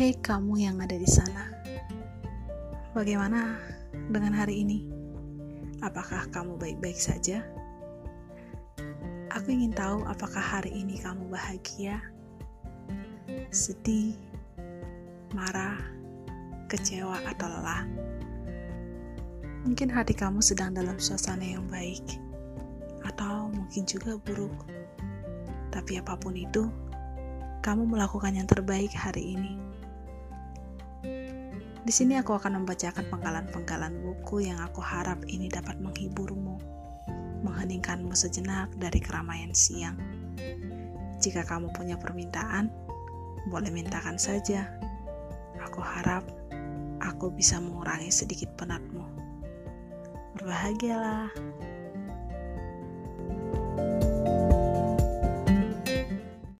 Hei kamu yang ada di sana, bagaimana dengan hari ini? Apakah kamu baik-baik saja? Aku ingin tahu apakah hari ini kamu bahagia, sedih, marah, kecewa, atau lelah. Mungkin hati kamu sedang dalam suasana yang baik, atau mungkin juga buruk. Tapi apa pun itu, kamu melakukan yang terbaik hari ini. Di sini aku akan membacakan penggalan-penggalan buku yang aku harap ini dapat menghiburmu, mengheningkanmu sejenak dari keramaian siang. Jika kamu punya permintaan, boleh mintakan saja. Aku harap aku bisa mengurangi sedikit penatmu. Berbahagialah.